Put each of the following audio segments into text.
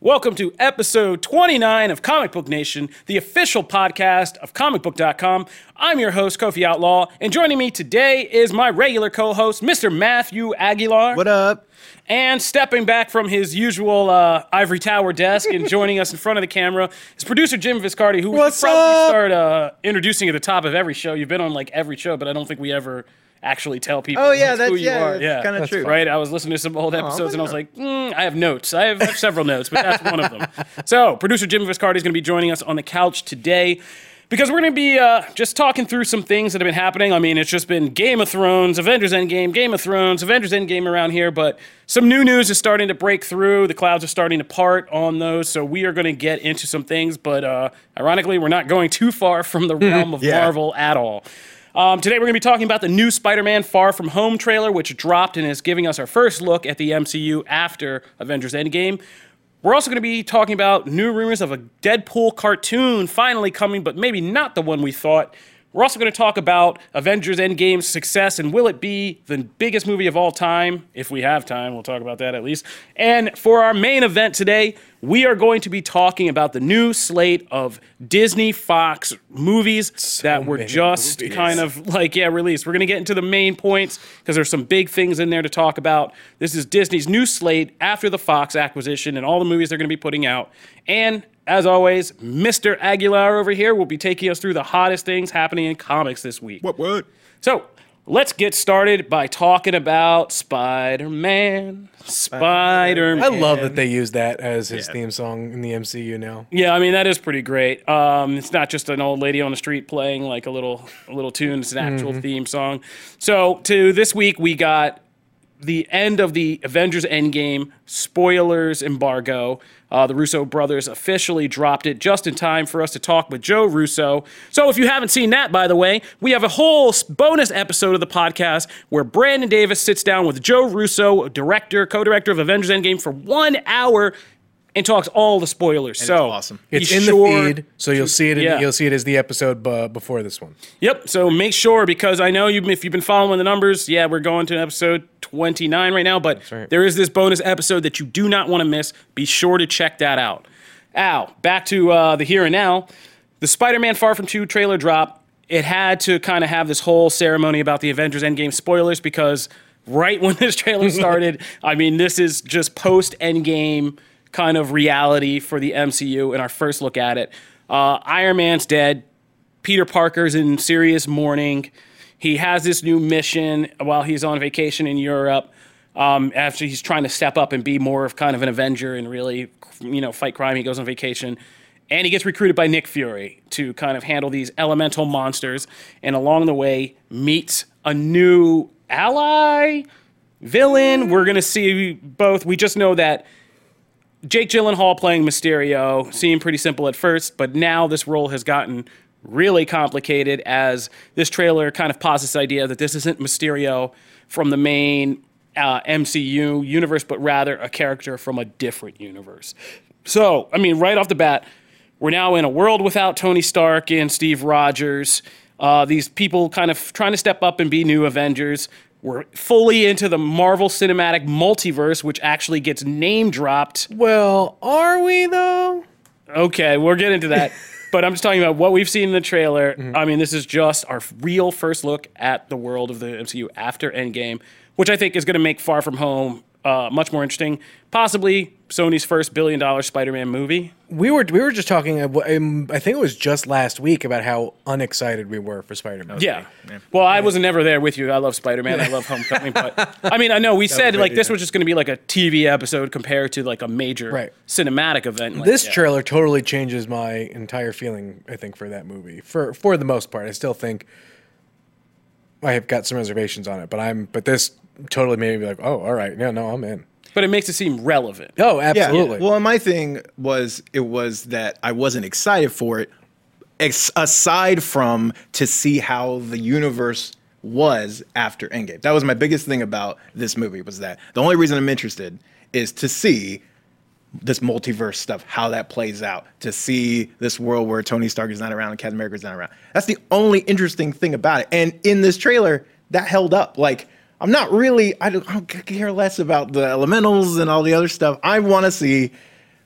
Welcome to episode 29 of Comic Book Nation, the official podcast of comicbook.com. I'm your host, Kofi Outlaw, and joining me today is my regular co host, Mr. Matthew Aguilar. What up? And stepping back from his usual uh, ivory tower desk and joining us in front of the camera is producer Jim Viscardi, who we should What's probably up? start uh, introducing at the top of every show. You've been on like every show, but I don't think we ever actually tell people Oh yeah, who that's you yeah, are. that's yeah, kind of true. Right, I was listening to some old episodes and I was like, mm, I have notes. I have, I have several notes, but that's one of them. So, producer Jim Viscardi is going to be joining us on the couch today because we're going to be uh, just talking through some things that have been happening. I mean, it's just been Game of Thrones, Avengers Endgame, Game of Thrones, Avengers Endgame around here, but some new news is starting to break through. The clouds are starting to part on those, so we are going to get into some things, but uh, ironically, we're not going too far from the realm of Yeah. Marvel at all. Um, today, we're going to be talking about the new Spider Man Far From Home trailer, which dropped and is giving us our first look at the MCU after Avengers Endgame. We're also going to be talking about new rumors of a Deadpool cartoon finally coming, but maybe not the one we thought. We're also going to talk about Avengers Endgame's success and will it be the biggest movie of all time? If we have time, we'll talk about that at least. And for our main event today, we are going to be talking about the new slate of Disney Fox movies that were just movies. kind of like, yeah, released. We're going to get into the main points because there's some big things in there to talk about. This is Disney's new slate after the Fox acquisition and all the movies they're going to be putting out. And as always, Mr. Aguilar over here will be taking us through the hottest things happening in comics this week. What? What? So let's get started by talking about Spider Man. Spider Man. I love that they use that as his theme song in the MCU now. Yeah, I mean that is pretty great. Um, it's not just an old lady on the street playing like a little a little tune. It's an actual theme song. So to this week we got the end of the Avengers Endgame spoilers embargo. Uh, the Russo brothers officially dropped it just in time for us to talk with Joe Russo. So if you haven't seen that, by the way, we have a whole bonus episode of the podcast where Brandon Davis sits down with Joe Russo, director, co-director of Avengers Endgame, for one hour and talks all the spoilers. so awesome. It's in sure the feed, so you'll see it. In, yeah. You'll see it as the episode bu- before this one. Yep. So make sure because I know you if you've been following the numbers, yeah, we're going to episode 29 right now, but right. there is this bonus episode that you do not want to miss. Be sure to check that out. Al, back to uh, the here and now. The Spider-Man Far From 2 trailer drop. It had to kind of have this whole ceremony about the Avengers Endgame spoilers because right when this trailer started, I mean, this is just post Endgame kind of reality for the MCU in our first look at it. Uh, Iron Man's dead. Peter Parker's in serious mourning. He has this new mission while he's on vacation in Europe. Um, after he's trying to step up and be more of kind of an Avenger and really, you know, fight crime, he goes on vacation, and he gets recruited by Nick Fury to kind of handle these elemental monsters. And along the way, meets a new ally, villain. We're gonna see both. We just know that Jake Gyllenhaal playing Mysterio seemed pretty simple at first, but now this role has gotten really complicated as this trailer kind of posits the idea that this isn't Mysterio from the main uh, MCU universe, but rather a character from a different universe. So, I mean, right off the bat, we're now in a world without Tony Stark and Steve Rogers. Uh, these people kind of trying to step up and be new Avengers. We're fully into the Marvel Cinematic Multiverse, which actually gets name dropped Well, are we though? Okay, we'll get into that. but I'm just talking about what we've seen in the trailer. Mm-hmm. I mean, this is just our real first look at the world of the MCU after Endgame, which I think is going to make Far From Home uh, much more interesting. Possibly Sony's first billion dollar Spider Man movie. We were we were just talking. uh, um, I think it was just last week about how unexcited we were for Spider Man. Yeah. Well, I was never there with you. I love Spider Man. I love Homecoming. But I mean, I know we said like this was just going to be like a TV episode compared to like a major Right. cinematic event. Like, This yeah. trailer totally changes my entire feeling. I think for that movie, for for the most part, I still think I have got some reservations on it. But I'm but this totally made me be like, oh, all right, yeah, no, I'm in. but it makes it seem relevant. Oh, absolutely. Well, my thing was it was that I wasn't excited for it, ex- aside from to see how the universe was after Endgame. That was my biggest thing about this movie was that the only reason I'm interested is to see this multiverse stuff, how that plays out, to see this world where Tony Stark is not around and Captain America is not around. That's the only interesting thing about it. And in this trailer, that held up. Like, I'm not really, I don't, I don't care less about the elementals and all the other stuff. I want to see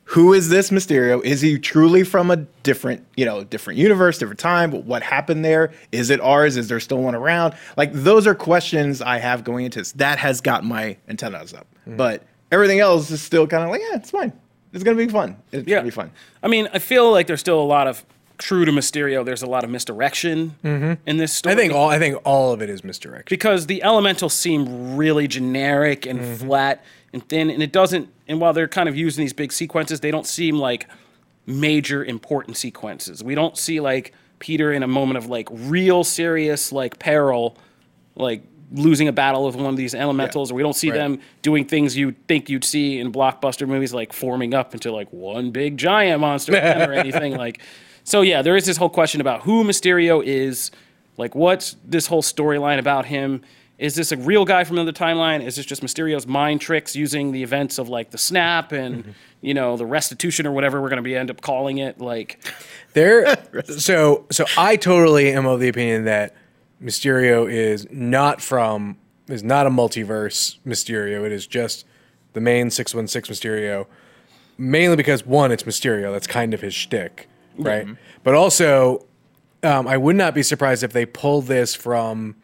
who is this Mysterio? Is he truly from a different, you know, different universe, different time? What happened there? Is it ours? Is there still one around? Like those are questions I have going into this. That has got my antennas up. Mm-hmm. But everything else is still kind of like, yeah, it's fine. It's gonna be fun. It's Yeah. gonna be fun. I mean, I feel like there's still a lot of true to Mysterio. There's a lot of misdirection mm-hmm. in this story. I think all I think all of it is misdirection. because the elementals seem really generic and mm-hmm. flat and thin, and it doesn't. And while they're kind of using these big sequences, they don't seem like major important sequences. We don't see like Peter in a moment of like real serious like peril, like losing a battle with one of these elementals, or we don't see Right. them doing things you think you'd see in blockbuster movies, like forming up into like one big giant monster or anything like. So yeah, there is this whole question about who Mysterio is, like what's this whole storyline about him. Is this a real guy from another timeline? Is this just Mysterio's mind tricks using the events of like the snap and mm-hmm. you know the restitution or whatever we're going to be end up calling it? Like, There, so so I totally am of the opinion that Mysterio is not from is not a multiverse Mysterio. It is just the main six one six Mysterio. Mainly because one, it's Mysterio. That's kind of his shtick, right? But also, um, I would not be surprised if they pull this from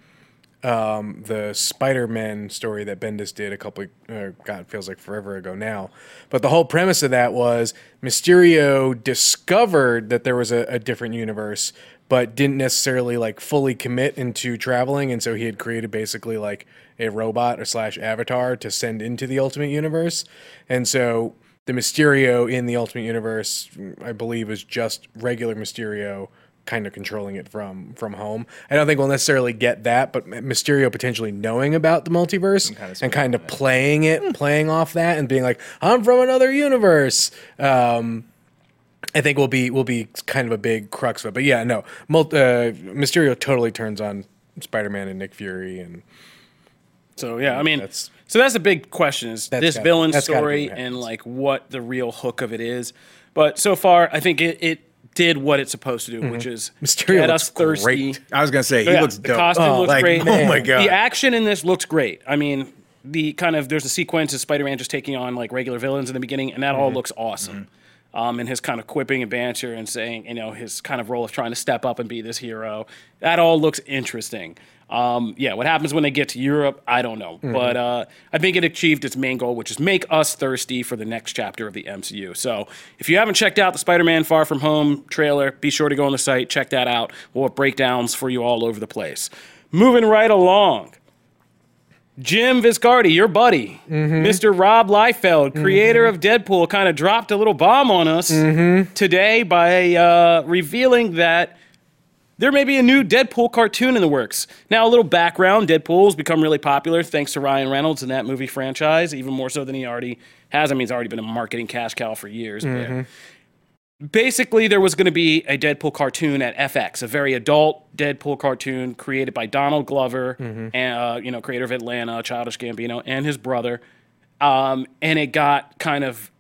um, the Spider-Man story that Bendis did a couple, uh, God, it feels like forever ago now. But the whole premise of that was Mysterio discovered that there was a, a different universe, but didn't necessarily like fully commit into traveling, and so he had created basically like a robot or slash avatar to send into the Ultimate Universe, and so the Mysterio in the Ultimate Universe, I believe, is just regular Mysterio kind of controlling it from from home. I don't think we'll necessarily get that, but Mysterio potentially knowing about the multiverse and kind of playing it, playing off that, and being like, "I'm from another universe." Um, I think will be will be kind of a big crux of it. But yeah, no, Mul- uh, Mysterio totally turns on Spider-Man and Nick Fury, and So yeah, I mean, That's- so that's a big question: is That's this gotta- villain that's gotta be story and like what the real hook of it is. But so far, I think it, it did what it's supposed to do, which is Mm-hmm. Mysterio get us thirsty. great. I was gonna say he Yeah, looks the dope. costume looks like, great. Oh my god. The action in this looks great. I mean, the kind of there's a sequence of Spider-Man just taking on like regular villains in the beginning, and that Mm-hmm. all looks awesome. Um, and his kind of quipping and banter and saying, you know, his kind of role of trying to step up and be this hero. That all looks interesting. Um, yeah, what happens when they get to Europe, I don't know. Mm-hmm. But uh, I think it achieved its main goal, which is make us thirsty for the next chapter of the MCU. So if you haven't checked out the Spider Man Far From Home trailer, be sure to go on the site, check that out. We'll have breakdowns for you all over the place. Moving right along. Jim Viscardi, your buddy, Mr. Rob Liefeld, creator of Deadpool, kind of dropped a little bomb on us today by uh, revealing that there may be a new Deadpool cartoon in the works. Now, a little background Deadpool's become really popular thanks to Ryan Reynolds and that movie franchise, even more so than he already has. I mean, he's already been a marketing cash cow for years. but- Basically, there was going to be a Deadpool cartoon at FX, a very adult Deadpool cartoon created by Donald Glover, and uh, you know, creator of Atlanta, Childish Gambino, and his brother. Um, and it got kind of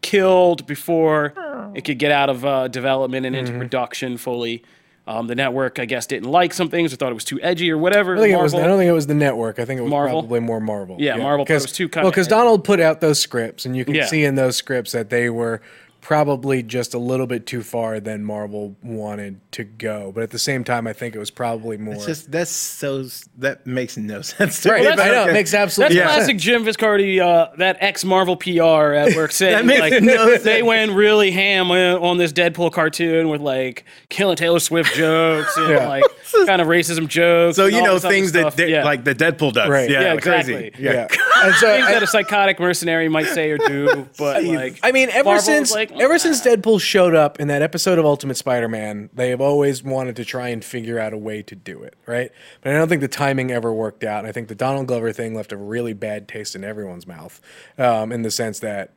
killed before it could get out of uh, development and into production fully. Um, the network, I guess, didn't like some things or thought it was too edgy or whatever. I think it was. I don't think it was the network. I think it was Marvel? probably more Marvel. Yeah, Marvel thought it was too well because. Donald put out those scripts, and you can Yeah. see in those scripts that they were probably just a little bit too far than Marvel wanted to go. But at the same time, I think it was probably more. It's just that's so that makes no sense to right. me. that's- I know okay. it makes That's absolutely Yeah. classic Jim Viscardi, uh, that ex Marvel PR at work saying That makes like no they went really ham on on this Deadpool cartoon with like killing Taylor Swift jokes and Yeah. like kind of racism jokes. So you know things that stuff. de- yeah. like the Deadpool does. Right. Yeah, Yeah, like crazy. exactly. Yeah. and so things I- that a psychotic mercenary might say or do, but like I mean, ever Marvel's since like, ever since Deadpool showed up in that episode of Ultimate Spider-Man, they have always wanted to try and figure out a way to do it, right? But I don't think the timing ever worked out. And I think the Donald Glover thing left a really bad taste in everyone's mouth, um, in the sense that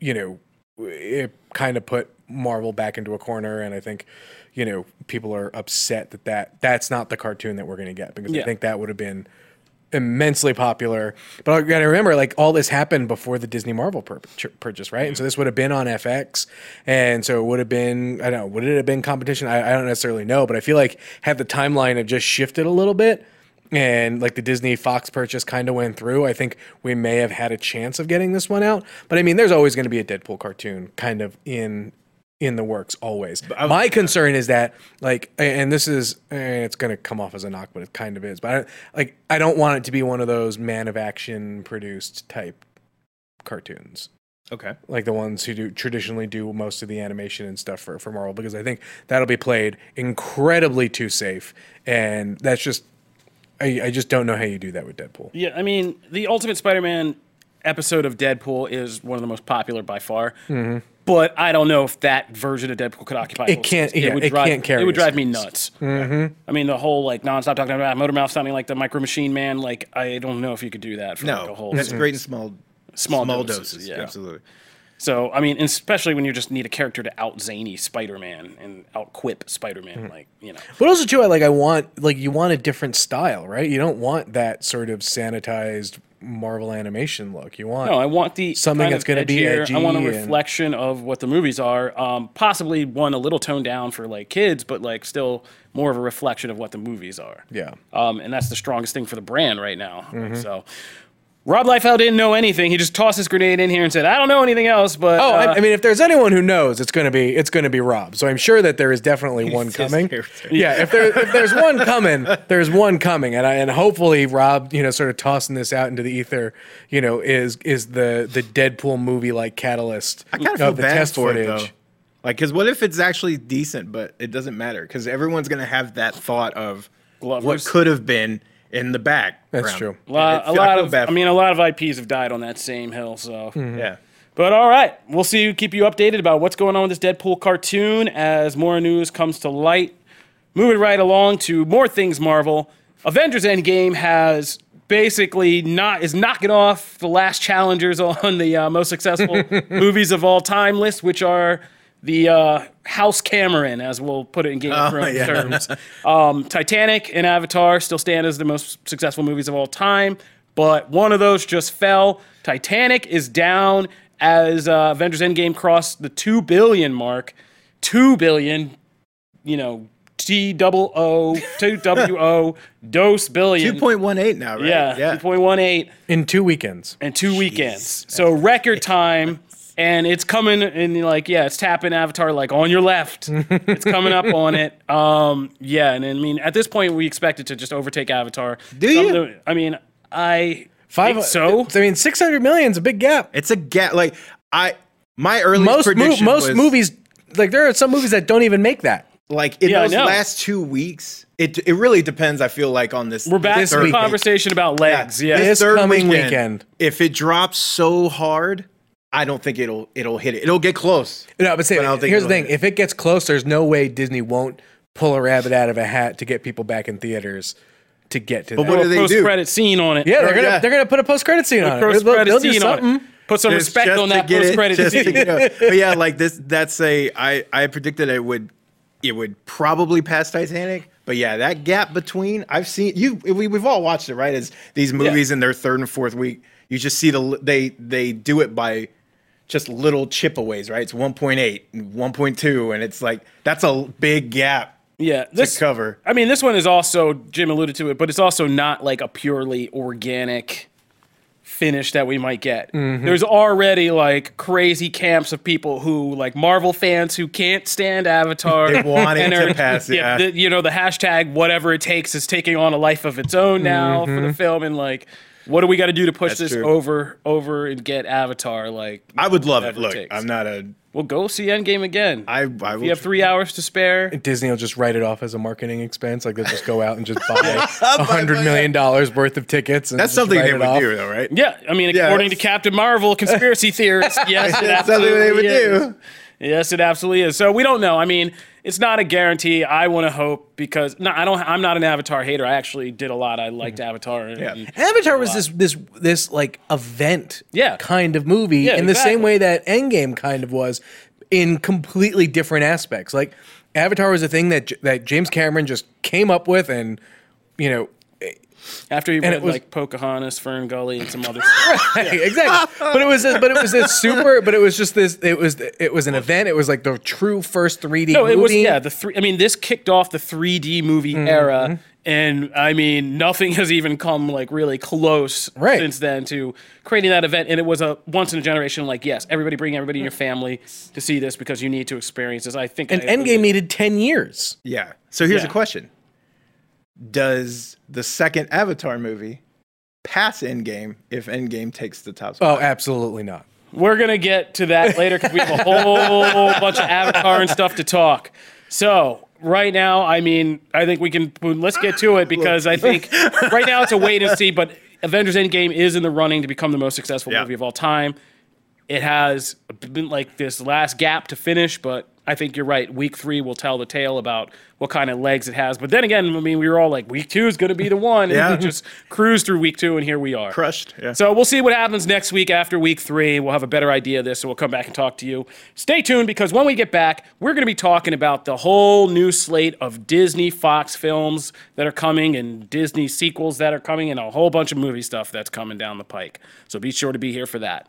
you know it kind of put Marvel back into a corner, and I think you know people are upset that that that's not the cartoon that we're going to get because Yeah. I think that would have been immensely popular. But I got to remember, like all this happened before the Disney Marvel pur- purchase, right? And so this would have been on FX, and so it would have been I don't know, would it have been competition? I, I don't necessarily know, but I feel like had the timeline have just shifted a little bit, and like the Disney Fox purchase kind of went through, I think we may have had a chance of getting this one out. But I mean, there's always going to be a Deadpool cartoon kind of in in the works always. My concern is that like, and this is, and it's going to come off as a knock, but it kind of is. But I, like, I don't want it to be one of those man of action produced type cartoons Okay. like the ones who do traditionally do most of the animation and stuff for, for Marvel because I think that'll be played incredibly too safe and that's just I, I just don't know how you do that with Deadpool. Yeah, I mean, the Ultimate Spider-Man episode of Deadpool is one of the most popular by far. Mm-hmm. But I don't know if that version of Deadpool could occupy. Mm-hmm. It can't- yeah, it drive, can't carry It would drive me nuts. Mm-hmm. I mean, the whole like nonstop talking about Motor Mouth sounding like the Micro Machine Man. Like, I don't know if you could do that for like a No, whole. that's great in small Small small doses, doses. yeah. Absolutely. So I mean, especially when you just need a character to out zany Spider-Man and out quip Spider-Man, Mm-hmm. like you know. But also too, I like I want like you want a different style, right? You don't want that sort of sanitized Marvel animation look. You want No, I want the Something that's gonna be edgier- I want a edgy and- reflection of what the movies are. Um, possibly one a little toned down for like kids, but like still more of a reflection of what the movies are. yeah. Um, and that's the strongest thing for the brand right now. Mm-hmm. So. Rob Liefeld didn't know anything. He just tossed his grenade in here and said, "I don't know anything else." But Oh, uh, I, I mean, if there's anyone who knows, it's gonna be it's gonna be Rob. So I'm sure that there is definitely one coming. Yeah, if there if there's one coming, there's one coming, and I, and hopefully Rob, you know, sort of tossing this out into the ether, you know, is is the the Deadpool movie like catalyst I kind of feel the bad test for footage. it though. Like, because what if it's actually decent, but it doesn't matter? Because everyone's gonna have that thought of what could have been in the back. That's true. a lot, I a feel- I lot of, bad I mean, a lot of IPs have died on that same hill. So, Yeah. But all right, we'll see. Keep you updated about what's going on with this Deadpool cartoon as more news comes to light. Moving right along to more things Marvel. Avengers Endgame has basically not is knocking off the last challengers on the uh, most successful movies of all time list, which are the uh, House Cameron, as we'll put it in Game of Oh, Thrones yeah. terms. Um, Titanic and Avatar still stand as the most successful movies of all time, but one of those just fell. Titanic is down as uh, Avengers Endgame crossed the two billion mark. Two billion, you know, T double O, two W O, dose billion. Two point one eight now, right? yeah, Yeah. two point one eight In two weekends. In two weekends. So record time, and it's coming and you're like, yeah, it's tapping Avatar like on your left. it's coming up on it. Um, yeah, and I mean, at this point, we expect it to just overtake Avatar. Do you? Some- I mean, I Five. think so. I mean, six hundred million is a big gap. It's a gap. Like I, my early Most mo- most was, movies, like there are some movies that don't even make that. like in Yeah, those last two weeks. It it really depends. I feel like on this. We're back This to the conversation about legs. Yeah. This coming weekend. If it drops so hard, I don't think it'll it'll hit it. It'll get close. No, but say, But I don't think here's the thing: if it gets close, there's no way Disney won't pull a rabbit out of a hat to get people back in theaters to get to that. what do they do? Post credit scene on it. yeah, they're gonna Yeah. they're gonna put a post credit scene on it. Post They'll, credit they'll do scene on something. it. Put some Just- respect just on that post credit just scene. get it. But yeah, like this. That's a. I I predicted it would. It would probably pass Titanic. But yeah, that gap between I've seen you. We, we've all watched it, right? As these movies in their third and fourth week, you just see the they they do it by just little chipaways, right? It's 1.8, and 1.2, and it's like that's a big gap Yeah, this to cover. I mean, this one is also Jim alluded to it, but it's also not like a purely organic finish that we might get. Mm-hmm. There's already like crazy camps of people who like Marvel fans who can't stand Avatar. They want it and to pass, yeah. the- you know, the hashtag whatever it takes is taking on a life of its own now for the film, and like. What do we got to do to push. That's this true. over over and get Avatar? Like, I would love it. Look, takes. I'm not a. Well, go see Endgame again. I I if will. you have three hours to spare, Disney will just write it off as a marketing expense. Like they'll just go out and just buy a hundred million dollars worth of tickets. And that's something write they would off. do, though, right? Yeah, I mean, Yeah, according to Captain Marvel, conspiracy theorists, yes, it That's something they would absolutely is. do. Yes, it absolutely is. So we don't know. I mean, it's not a guarantee. I want to hope because no, I don't. I'm not an Avatar hater. I actually did a lot. I liked mm-hmm. Avatar. and- Yeah. and- Avatar was this this this like event Yeah. kind of movie Yeah, in the same way that Endgame kind of was in completely different aspects. Like Avatar was a thing that that James Cameron just came up with and you know After he read it was- like Pocahontas, Fern Gully, and some other stuff. exactly. But it was a, but it was this super. But it was just this. It was it was an event. It was like the true first 3D. No, it was movie. yeah. The three. I mean, this kicked off the 3D movie Mm-hmm. era And I mean, nothing has even come like really close Right. since then to creating that event. And it was a once in a generation, like, yes, everybody bring everybody in your family to see this because you need to experience this. I think And I- Endgame needed 10 years. Yeah. So here's Yeah. a question: Does the second Avatar movie pass Endgame if Endgame takes the top spot? Oh, absolutely not. We're gonna get to that later because we have a whole bunch of Avatar and stuff to talk. So right now, I mean, I think we can let's get to it because I think right now it's a wait and see. But Avengers Endgame is in the running to become the most successful Yeah. movie of all time. It has been like this last gap to finish, but I think you're right. Week three will tell the tale about what kind of legs it has. But then again, I mean, we were all like, week two is going to be the one. And Yeah. we just cruised through week two, and here we are. Crushed. Yeah. So we'll see what happens next week after week three. We'll have a better idea of this, so we'll come back and talk to you. Stay tuned because when we get back, we're going to be talking about the whole new slate of Disney Fox films that are coming and Disney sequels that are coming and a whole bunch of movie stuff that's coming down the pike. So be sure to be here for that.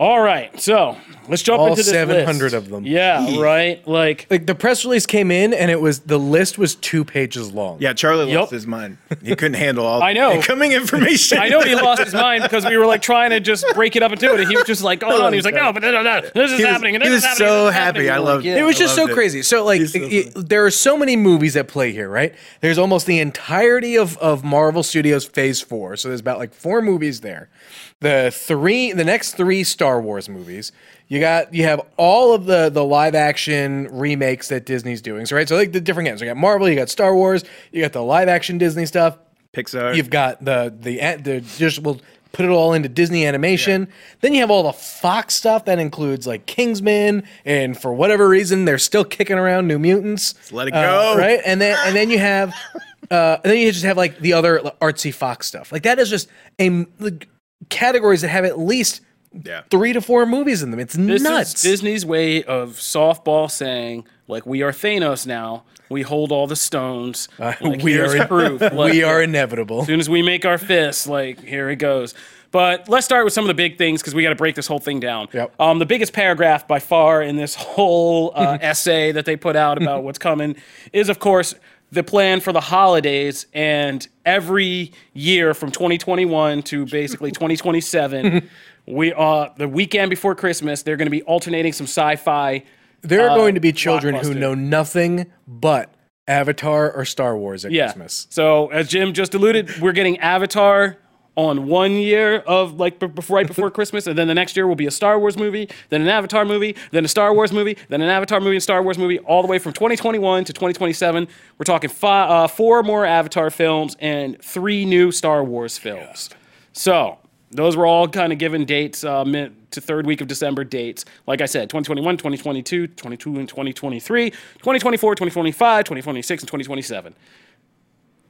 All right, so let's jump All into this 700 list. of them. Yeah, right. Like Like the press release came in and it was the list was two pages long. yeah, Charlie Yup. lost his mind. He couldn't handle all I know. incoming information. I know he lost his mind because we were like trying to just break it up into it, and he was just like "Oh,", oh on. He was like, "No, but no, no, no, this is He was- happening." And he this was is happening, so and this is happy. happening. I We're loved like, it. It was just so loved it. crazy. So like He's so it- there are so many movies at play here, right? There's almost the entirety of, of Marvel Studios Phase 4. So there's about like four movies there. The three the next three Star Wars movies. You got you have all of the the live action remakes that Disney's doing. So right, so like the different ends. You got Marvel, you got Star Wars, you got the live action Disney stuff. Pixar. You've got the the the just we'll put it all into Disney animation. Then you have all the Fox stuff that includes like Kingsman, and for whatever reason they're still kicking around New Mutants. let it Uh, go. right? And then and then you have uh, and then you just have like the other artsy Fox stuff. Like that is just a like, categories that have at least Yeah. three to four movies in them. It's This nuts. is Disney's way of softball saying, like, we are Thanos now. We hold all the stones. Like, Uh, we here's are- proof. Like, we are inevitable. As soon as we make our fists, like here it goes. But let's start with some of the big things because we got to break this whole thing down. Yep. Um, the biggest paragraph by far in this whole uh, essay that they put out about what's coming is, of course, the plan for the holidays. And every year from 2021 to basically 2027, we uh, the weekend before Christmas, they're going to be alternating some sci-fi. There are uh, going to be children who know nothing but Avatar or Star Wars at Yeah. Christmas. So as Jim just alluded, we're getting Avatar on one year of like b- before, right before Christmas, and then the next year will be a Star Wars movie, then an Avatar movie, then a Star Wars movie, then an Avatar movie and Star Wars movie, all the way from 2021 to 2027. We're talking uh, four more Avatar films and three new Star Wars films. So those were all kind of given dates uh, mid to third week of December dates. Like I said, 2021, 2022, 22 and 2023, 2024, 2025, 2026, and 2027.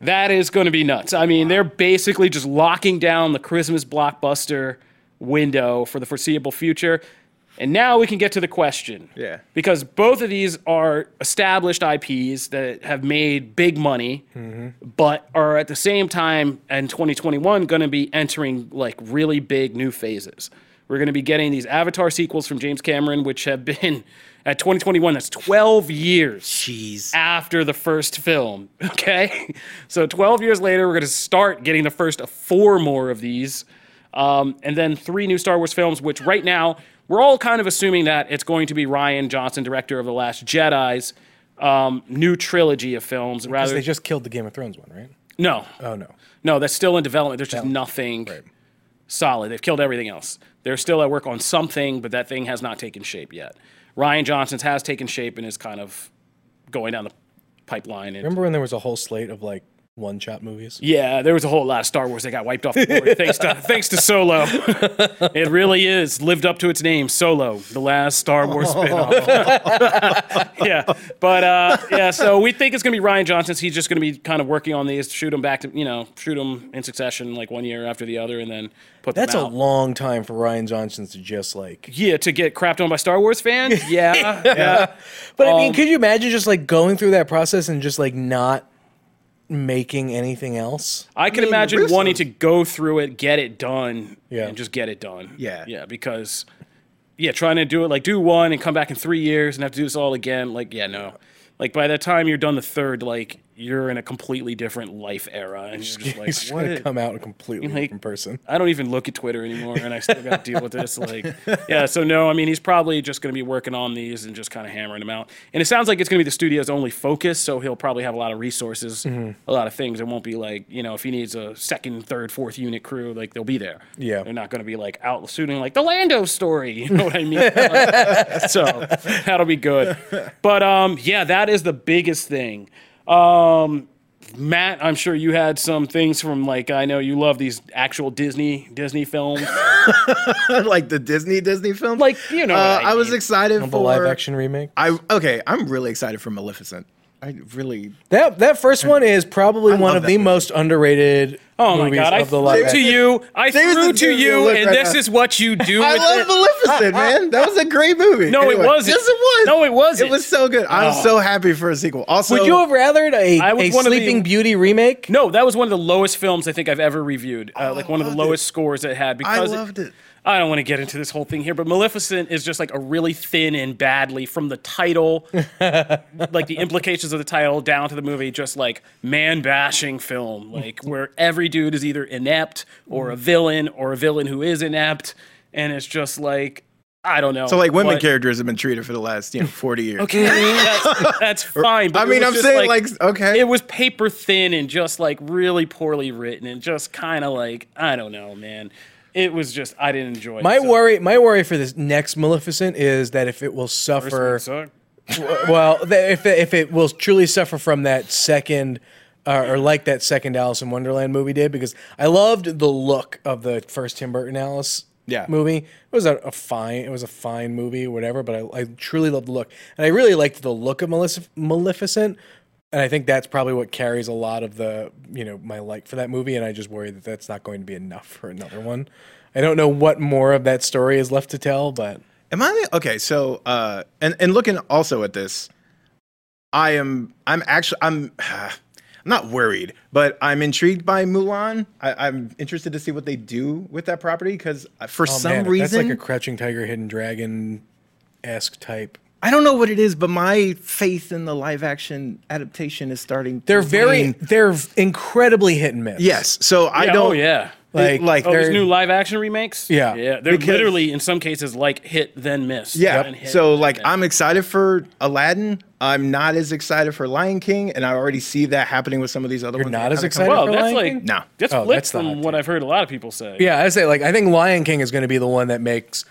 That is going to be nuts. I mean, they're basically just locking down the Christmas blockbuster window for the foreseeable future. And now we can get to the question. Yeah. Because both of these are established IPs that have made big money, mm-hmm. but are at the same time in 2021 going to be entering like really big new phases. We're going to be getting these Avatar sequels from James Cameron, which have been at 2021, that's 12 years Jeez. after the first film. Okay, so 12 years later, we're going to start getting the first of four more of these, um, and then three new Star Wars films. Which right now we're all kind of assuming that it's going to be Rian Johnson, director of the Last Jedi's um, new trilogy of films. Because Rather, they just killed the Game of Thrones one, right? No, Oh no. no, that's still in development. There's just nothing solid. They've killed everything else. They're still at work on something, but that thing has not taken shape yet. Rian Johnson's has taken shape and is kind of going down the pipeline. And Remember when there was a whole slate of like one shot movies? Yeah, there was a whole lot of Star Wars that got wiped off the board thanks to thanks to Solo. it really is lived up to its name, Solo, the last Star Wars spinoff. yeah, but uh, yeah, so we think it's gonna be Rian Johnson. He's just gonna be kind of working on these, shoot them back to you know, shoot them in succession, like one year after the other, and then put That's a long time for Rian Johnson to just like. yeah, to get crapped on by Star Wars fans. Yeah, yeah. But I Um, mean, could you imagine just like going through that process and just like not making anything else? I can mean, imagine Russo's- wanting to go through it, get it done, Yeah. and just get it done. Yeah. yeah, because yeah, trying to do it like do one and come back in three years and have to do this all again. Like, yeah, no. Like by the time you're done the third, like you're in a completely different life era, and you're just like, He's trying to come out a completely Like- different person. I don't even look at Twitter anymore, and I still got to deal with this. Like, yeah, so no, I mean, he's probably just going to be working on these and just kind of hammering them out. And it sounds like it's going to be the studio's only focus, so he'll probably have a lot of resources, Mm-hmm. a lot of things. It won't be like, you know, if he needs a second, third, fourth unit crew, like they'll be there. Yeah. they're not going to be like out shooting like the Lando story. You know what I mean? so that'll be good. But um, yeah, that is the biggest thing. Um, Matt, I'm sure you had some things from like I know you love these actual Disney Disney films. like the Disney Disney film. Like, you know uh, what I I was mean. excited for The for live action remake. I okay. I'm really excited for Maleficent. I really. That that first one is probably one love of that the movie. most underrated. Oh my movies god! I of the threw live to action. you. I There's threw the to Disney you, look and right this now. is what you do. I with love it. Maleficent, man. That was a great movie. No, it wasn't. Yes, it was. No, it wasn't. It was so good. I'm Oh. so happy for a sequel. Also, Would you have rathered a, I was a one of the- Sleeping Beauty remake? No, that was one of the lowest films I think I've ever reviewed. Uh, like one of the loved lowest scores it had because I loved it. I don't want to get into this whole thing here, but Maleficent is just like a really thin and badly from the title, like the implications of the title down to the movie, just like man bashing film, like where every dude is either inept or a villain or a villain who is inept, and it's just like I don't know. So like women what- characters have been treated for the last you know 40 years. Okay, that's, that's fine. But I mean, I'm saying like, okay. it was paper thin and just like really poorly written and just kind of like I don't know, man. It was just I didn't enjoy it. My so- worry, my worry for this next Maleficent is that if it will suffer, well, if it, if it will truly suffer from that second, uh, or like that second Alice in Wonderland movie did, because I loved the look of the first Tim Burton Alice Yeah. movie. It was a, a fine, it was a fine movie, whatever. But I, I truly loved the look, and I really liked the look of Malef- Maleficent. And I think that's probably what carries a lot of the, you know, my like for that movie. And I just worry that that's not going to be enough for another one. I don't know what more of that story is left to tell, but Am I okay? So, uh, and and looking also at this, I am I'm actually I'm I'm not worried, but I'm intrigued by Mulan. I, I'm interested to see what they do with that property because for oh, some man, reason that's like a Crouching Tiger, Hidden Dragon esque type. I don't know what it is, but my faith in the live action adaptation is starting. They're to very, wane. they're incredibly hit and miss. yes. So I Yeah, don't. oh yeah. like like Oh, these new live action remakes? Yeah. Yeah. They're Because- literally in some cases like hit then miss. Yeah. then hit, So like miss. I'm excited for Aladdin. I'm not as excited for Lion King, and I already see that happening with some of these other You're ones. not as excited Well, for that's Lion like King? No. That's Oh, flipped that's from what. I've heard a lot of people say. Yeah, I say like I think Lion King is going to be the one that makes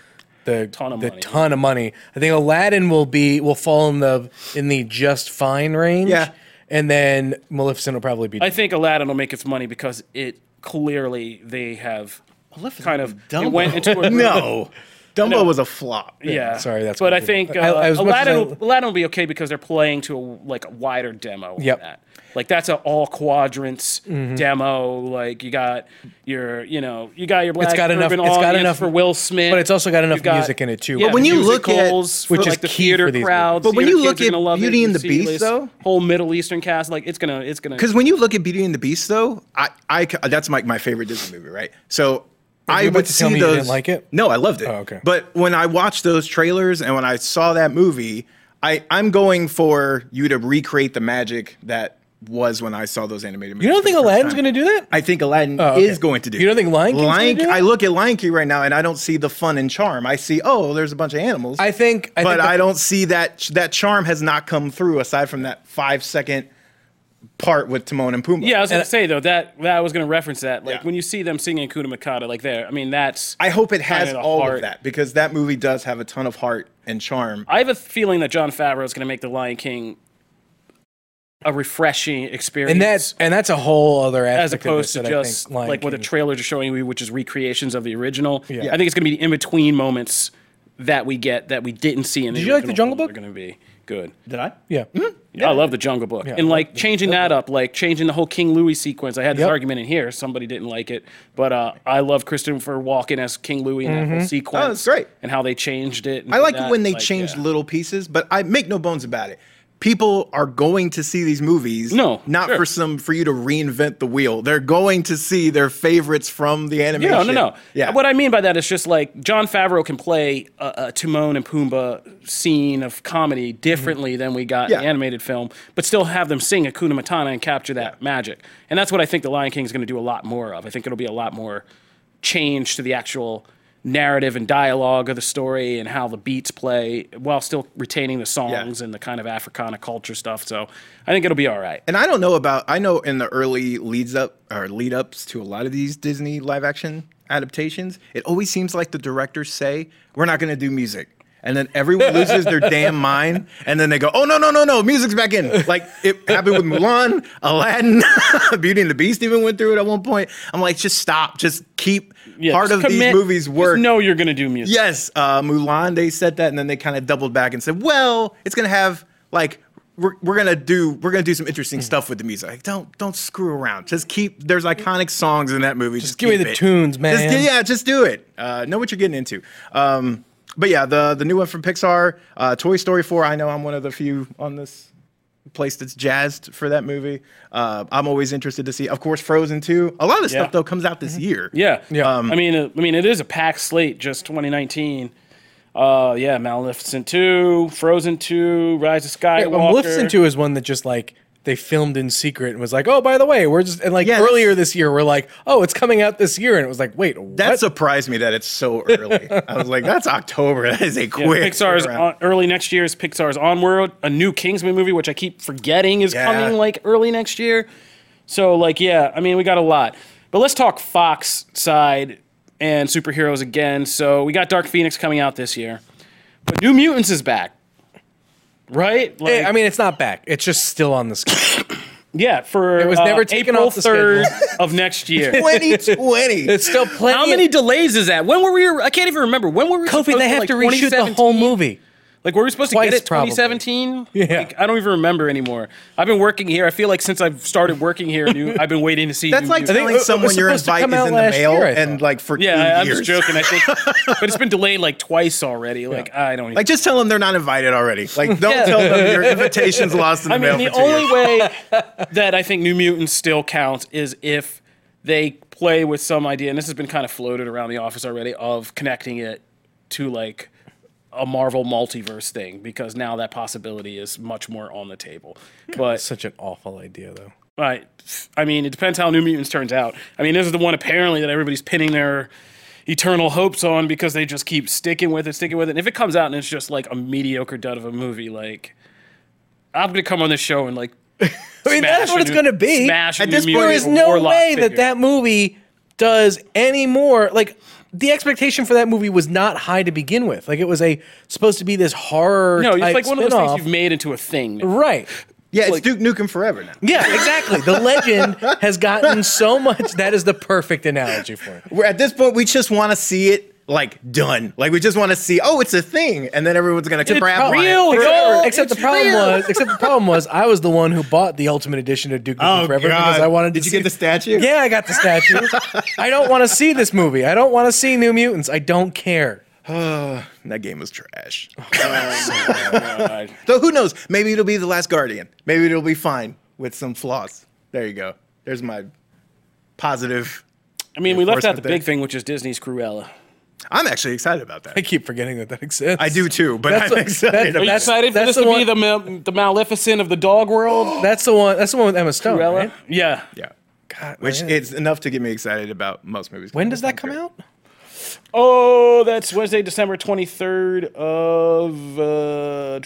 the Ton of the money. ton of money. I think Aladdin will be will fall in the in the just fine range. Yeah. and then Maleficent will probably be. I think Aladdin will make its money because it clearly they have kind of it went into a no. Dumbo was a flop. Yeah, sorry, that's But what I I think uh, I- I- as much as Aladdin, I- will, Aladdin will be okay because they're playing to a like a wider demo. of Yep. that. Like that's a all quadrants Mm-hmm. demo. Like you got your, you know, you got your black got enough- urban it's got audience enough- for Will Smith, but it's also got enough You got- music in it too. Yeah, But when you look at- musicals for which is like the key theater for these crowds. movies. But when theater you look are at gonna love Beauty it, and the see Beast, this though- whole Middle Eastern cast, like it's gonna, it's gonna. Because when you look at Beauty and the Beast, though, I, I that's my, my favorite Disney movie, right? So I would to see tell me you those. didn't like it? No, I loved it. Oh, okay. But when I watched those trailers and when I saw that movie, I I'm going for you to recreate the magic that was when I saw those animated movies. you don't think Aladdin's going to do that? I think Aladdin Oh, okay. is going to do. You don't think Lion King's Lion? do? I look at Lion King right now and I don't see the fun and charm. I see oh, there's a bunch of animals. I think, I but think I don't see that that charm has not come through aside from that five second part with Timon and Pumbaa. Yeah, I was gonna say though that that I was gonna reference that. Like Yeah. when you see them singing Kuna Matata, like there, I mean that's. I hope it has Kinda all heart. of that because that movie does have a ton of heart and charm. I have a feeling that Jon Favreau is gonna make the Lion King a refreshing experience. and that's and that's a whole other as opposed of to that just think Lion like what the trailers are showing you, which is recreations of the original. Yeah. I think it's going to be the in between moments that we get that we didn't see in the Did you like the Jungle film Book? Are going to be good. Did I? yeah. Mm-hmm. I love the Jungle Book, and like changing that up, like changing the whole King Louie sequence. I had this Yep. argument in here. Somebody didn't like it, but uh, I love Christopher Walken as King Louie in that whole sequence. Oh, that's great. And how they changed it. I like that. when they Like, change yeah. little pieces, but I make no bones about it. People are going to see these movies. No, not sure. for some for you to reinvent the wheel. They're going to see their favorites from the animation. Yeah, No, no, no. Yeah. What I mean by that is just like Jon Favreau can play a, a Timon and Pumbaa scene of comedy mm-hmm. differently than we got in the animated film, but still have them sing Hakuna Matata and capture that magic. And that's what I think The Lion King is going to do a lot more of. I think it'll be a lot more change to the actual narrative and dialogue of the story and how the beats play while still retaining the songs and the kind of Africana culture stuff. So I think it'll be all right. And I don't know about. I know in the early leads up or lead ups to a lot of these Disney live action adaptations, it always seems like the directors say we're not going to do music. And then everyone loses their damn mind, and then they go, "Oh no, no, no, no! Music's back in!" Like it happened with Mulan, Aladdin, Beauty and the Beast even went through it at one point. I'm like, just stop, just keep Yeah, part just of these commit- movies just work. know you're going to do music. Yes, uh, Mulan. They said that, and then they kind of doubled back and said, "Well, it's gonna have like we're, we're gonna do we're gonna do some interesting stuff with the music. Like, don't don't screw around. Just keep. There's iconic songs in that movie. Just, give me the it. tunes, man. Just, yeah, just do it. Uh, know what you're getting into. Um, but yeah, the the new one from Pixar, uh, Toy Story 4. I know I'm one of the few on this place that's jazzed for that movie. Uh, I'm always interested to see. Of course, Frozen 2. A lot of this Yeah. stuff though comes out this year. Yeah, Yeah. I mean, uh, I mean, it is a packed slate. Just 2019. Uh, yeah, Maleficent two, Frozen two, Rise of Yeah, Skywalker. well, Maleficent 2 is one that just like they filmed in secret and was like, oh, by the way, we're just and like Yes. earlier this year, we're like, oh, it's coming out this year, and it was like, wait, That surprised me that it's so early. I was like, that's October. That is a Yeah, quick. Pixar's on, early next year is Pixar's Onward, a new Kingsman movie, which I keep forgetting is Yeah. coming like early next year. So like, yeah, I mean, we got a lot. But let's talk Fox side and superheroes again. So we got Dark Phoenix coming out this year, but New Mutants is back, right? Like, I mean, it's not back. It's just still on the schedule. yeah, for It was uh, never taken April off the third schedule. of next year. 2020. it's still plenty. How many delays is that? When were we? I can't even remember. When were we? Kofi, supposed they have like, to reshoot the whole movie. Like, were we supposed to get it probably. 2017? Yeah. Like, I don't even remember anymore. I've been working here. I feel like since I've started working here, new, I've been waiting to see. That's new like music. think telling it was someone your supposed to invite is in the mail year, and like for yeah, two I- I'm years. just joking. I think, but it's been delayed like twice already. Like I don't. Even, Like, just tell them they're not invited already. Like, don't Yeah. tell them your invitation's lost in the I mail the for two only years. way that I think New Mutants still counts is if they play with some idea, and this has been kind of floated around the office already, of connecting it to like a Marvel multiverse thing, because now that possibility is much more on the table. But Such an awful idea, though. Right. I mean, it depends how New Mutants turns out. I mean, this is the one apparently that everybody's pinning their eternal hopes on because they just keep sticking with it, sticking with it. And if it comes out and it's just like a mediocre dud of a movie, like I'm gonna come on this show and like. I mean, that's what it's going to be. At New this point, there's no Warlock way that that movie does any more. Like, the expectation for that movie was not high to begin with. Like, it was a supposed to be this horror. No, it's type like one of those spin-off. things you've made into a thing. now. Right. Yeah, it's like- Duke Nukem forever now. Yeah, exactly. The legend has gotten so much. That is the perfect analogy for it. We're at this point, we just want to see it like done. Like we just want to see, oh, it's a thing, and then everyone's gonna crap on real, it. yo. Except, except the problem real. was, except the problem was, I was the one who bought the Ultimate Edition of Duke Nukem Oh Forever God! because I wanted to Did you see get the statue? Yeah, I got the statue. I don't want to see this movie. I don't want to see New Mutants. I don't care. That game was trash. Oh, God. Oh, so who knows? Maybe it'll be the Last Guardian. Maybe it'll be fine with some flaws. There you go. There's my positive. I mean, we left out the there. big thing, which is Disney's Cruella. I'm actually excited about that. I keep forgetting that that exists. I do too, but That's I'm what- excited. that- Are you That's- excited for that's this the to be one- the Mal- the Maleficent of the dog world? That's the one. That's the one with Emma Stone. Cruella? Right? Yeah. yeah. God, Which man. it's enough to get me excited about most movies. when does that come out? Oh, that's Wednesday, December 23rd of uh,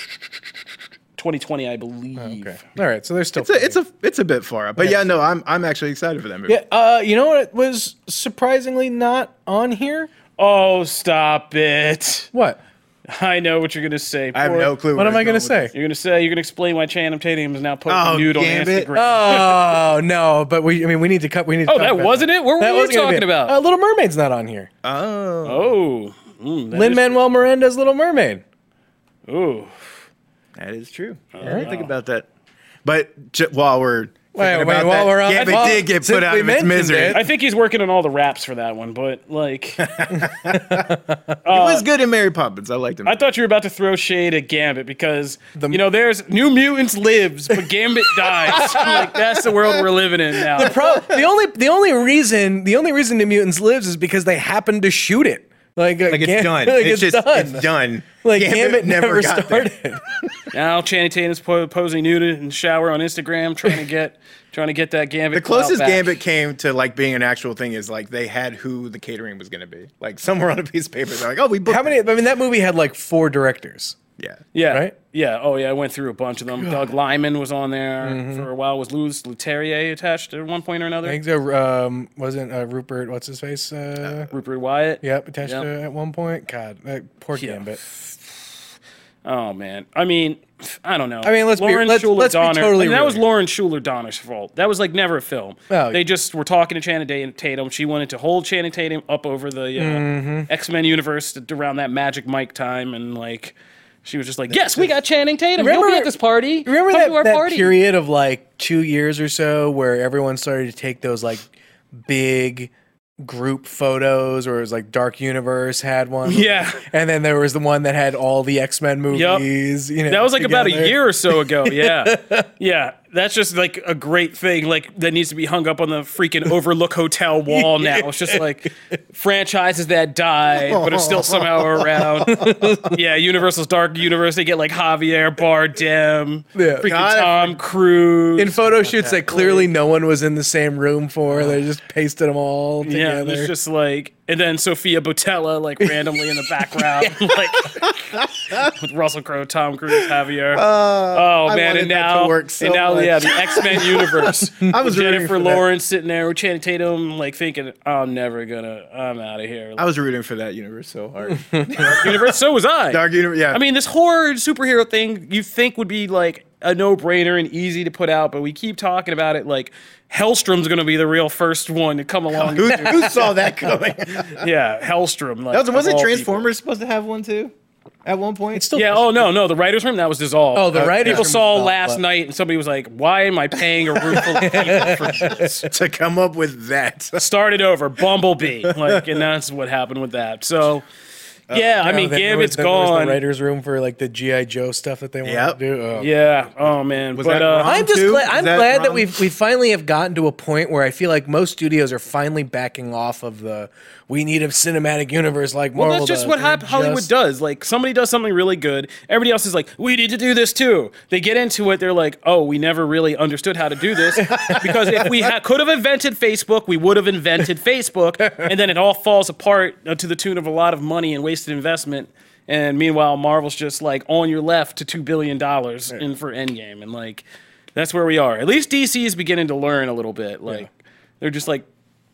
2020, I believe. Okay. All right. So there's still. It's a, it's a it's a bit far up, but yeah, no, I'm I'm actually excited for that movie. Yeah. Uh, you know what was surprisingly not on here? Oh, stop it! What? I know what you're gonna say. I have Poor- no clue. What where am I gonna say? You're gonna say you're gonna explain why Channing Tatum is now posting Oh, nude on Gambit. Instagram. Oh no! But we. I mean, we need to cut. We need. To Oh, talk that about wasn't it? What were That we wasn't gonna be talking it. about? Uh, Little Mermaid's not on here. Oh, oh, mm, that Lin is- Manuel Miranda's Little Mermaid. Ooh, that is true. I didn't think about that. But j- while we're Wait, wait, about while that, we're on- Gambit well, did get put out we of its misery. it- I think he's working on all the raps for that one, but like, uh, It was good in Mary Poppins. I liked him. I thought you were about to throw shade at Gambit because the, you know there's New Mutants lives, but Gambit dies. like that's the world we're living in now. Pro- the only the only reason the only reason the mutants lives is because they happened to shoot it. Like, uh, like it's Gam- done. Like it's, it's, just done. it's done. Like Gambit, never, got there. started. now Channing Tatum's po- posing nude in the shower on Instagram, trying to get trying to get that Gambit. The closest. Gambit came to like being an actual thing is like they had who the catering was going to be. Like somewhere on a piece of paper, they're like, "Oh, we booked." How many? I mean, that movie had like four directors. It. Yeah. Yeah. Right? Yeah. Oh, yeah. I went through a bunch of them. Doug Liman was on there for a while. Was Louis Leterrier attached at one point or another? I think so, um, wasn't uh, Rupert what's his face? Uh, Rupert Wyatt. yep, attached Yep. to at one point. God, uh, poor Yeah. Gambit. Oh man. I mean, I don't know. I mean, let's be- Lauren let's- Shuler let's be Donner. totally that was. Lauren Shuler Donner's fault. That was like never a film. Oh, they yeah. just were talking to Channing Ta- Tatum. She wanted to hold Channing Tatum up over the uh, Mm-hmm. X Men universe around that Magic Mike time, and like. She was just like, "Yes, we got Channing Tatum. He'll be at this party. Remember Come that, to our that party." period of like two years or so where everyone started to take those like big group photos or it was like Dark Universe had one. Yeah. And then there was the one that had all the X-Men movies. You know, That was like about a together. year or so ago. Yeah. yeah. That's just like a great thing. Like that needs to be hung up on the freaking Overlook Hotel wall now. It's just like franchises that died, but are still somehow around. yeah. Universal's Dark Universe. They get like Javier Bardem, Yeah. freaking God, Tom Cruise. In photo shoots that clearly no one was in the same room for. They just pasted them all yeah, it's just like, and then Sofia Boutella, like randomly in the background, like with Russell Crowe, Tom Cruise, Javier. Uh, oh man, and now, so and now, much. yeah, the X Men universe. I was rooting Jennifer for that. Lawrence sitting there with Channing Tatum, like thinking, "I'm never gonna, I'm out of here." I was rooting for that universe so hard. universe. So was I. Dark universe. Yeah. I mean, this horror superhero thing you think would be like a no-brainer and easy to put out, but we keep talking about it like Helstrom's going to be the real first one to come along. who, who saw that coming? yeah, Helstrom. Like, was, of wasn't all Transformers supposed to have one too? At one point, it's still- Yeah. Oh no, no. The writers' room that was dissolved. Oh, the uh, writers' People room saw last but- night, and somebody was like, "Why am I paying a room full of people for this?" to come up with that. Started over, Bumblebee. Like, and that's what happened with that. So, yeah. I mean, then there Gambit's was- then there was gone. The writers' room for like the GI Joe stuff that they want Yep. to do. Oh. Yeah. Oh man. Was but that uh, wrong? I'm just too? glad. Is I'm that glad that wrong? we we finally have gotten to a point where I feel like most studios are finally backing off of the we need a cinematic universe like Marvel. Well, that's just does. what Hollywood just- does. Like somebody does something really good, everybody else is like, "We need to do this too." They get into it, they're like, "Oh, we never really understood how to do this because if we ha- could have invented Facebook, we would have invented Facebook." And then it all falls apart uh, to the tune of a lot of money and wasted investment. And meanwhile, Marvel's just like on your left to two billion dollars in for Endgame, and like that's where we are. At least DC is beginning to learn a little bit. Like they're just like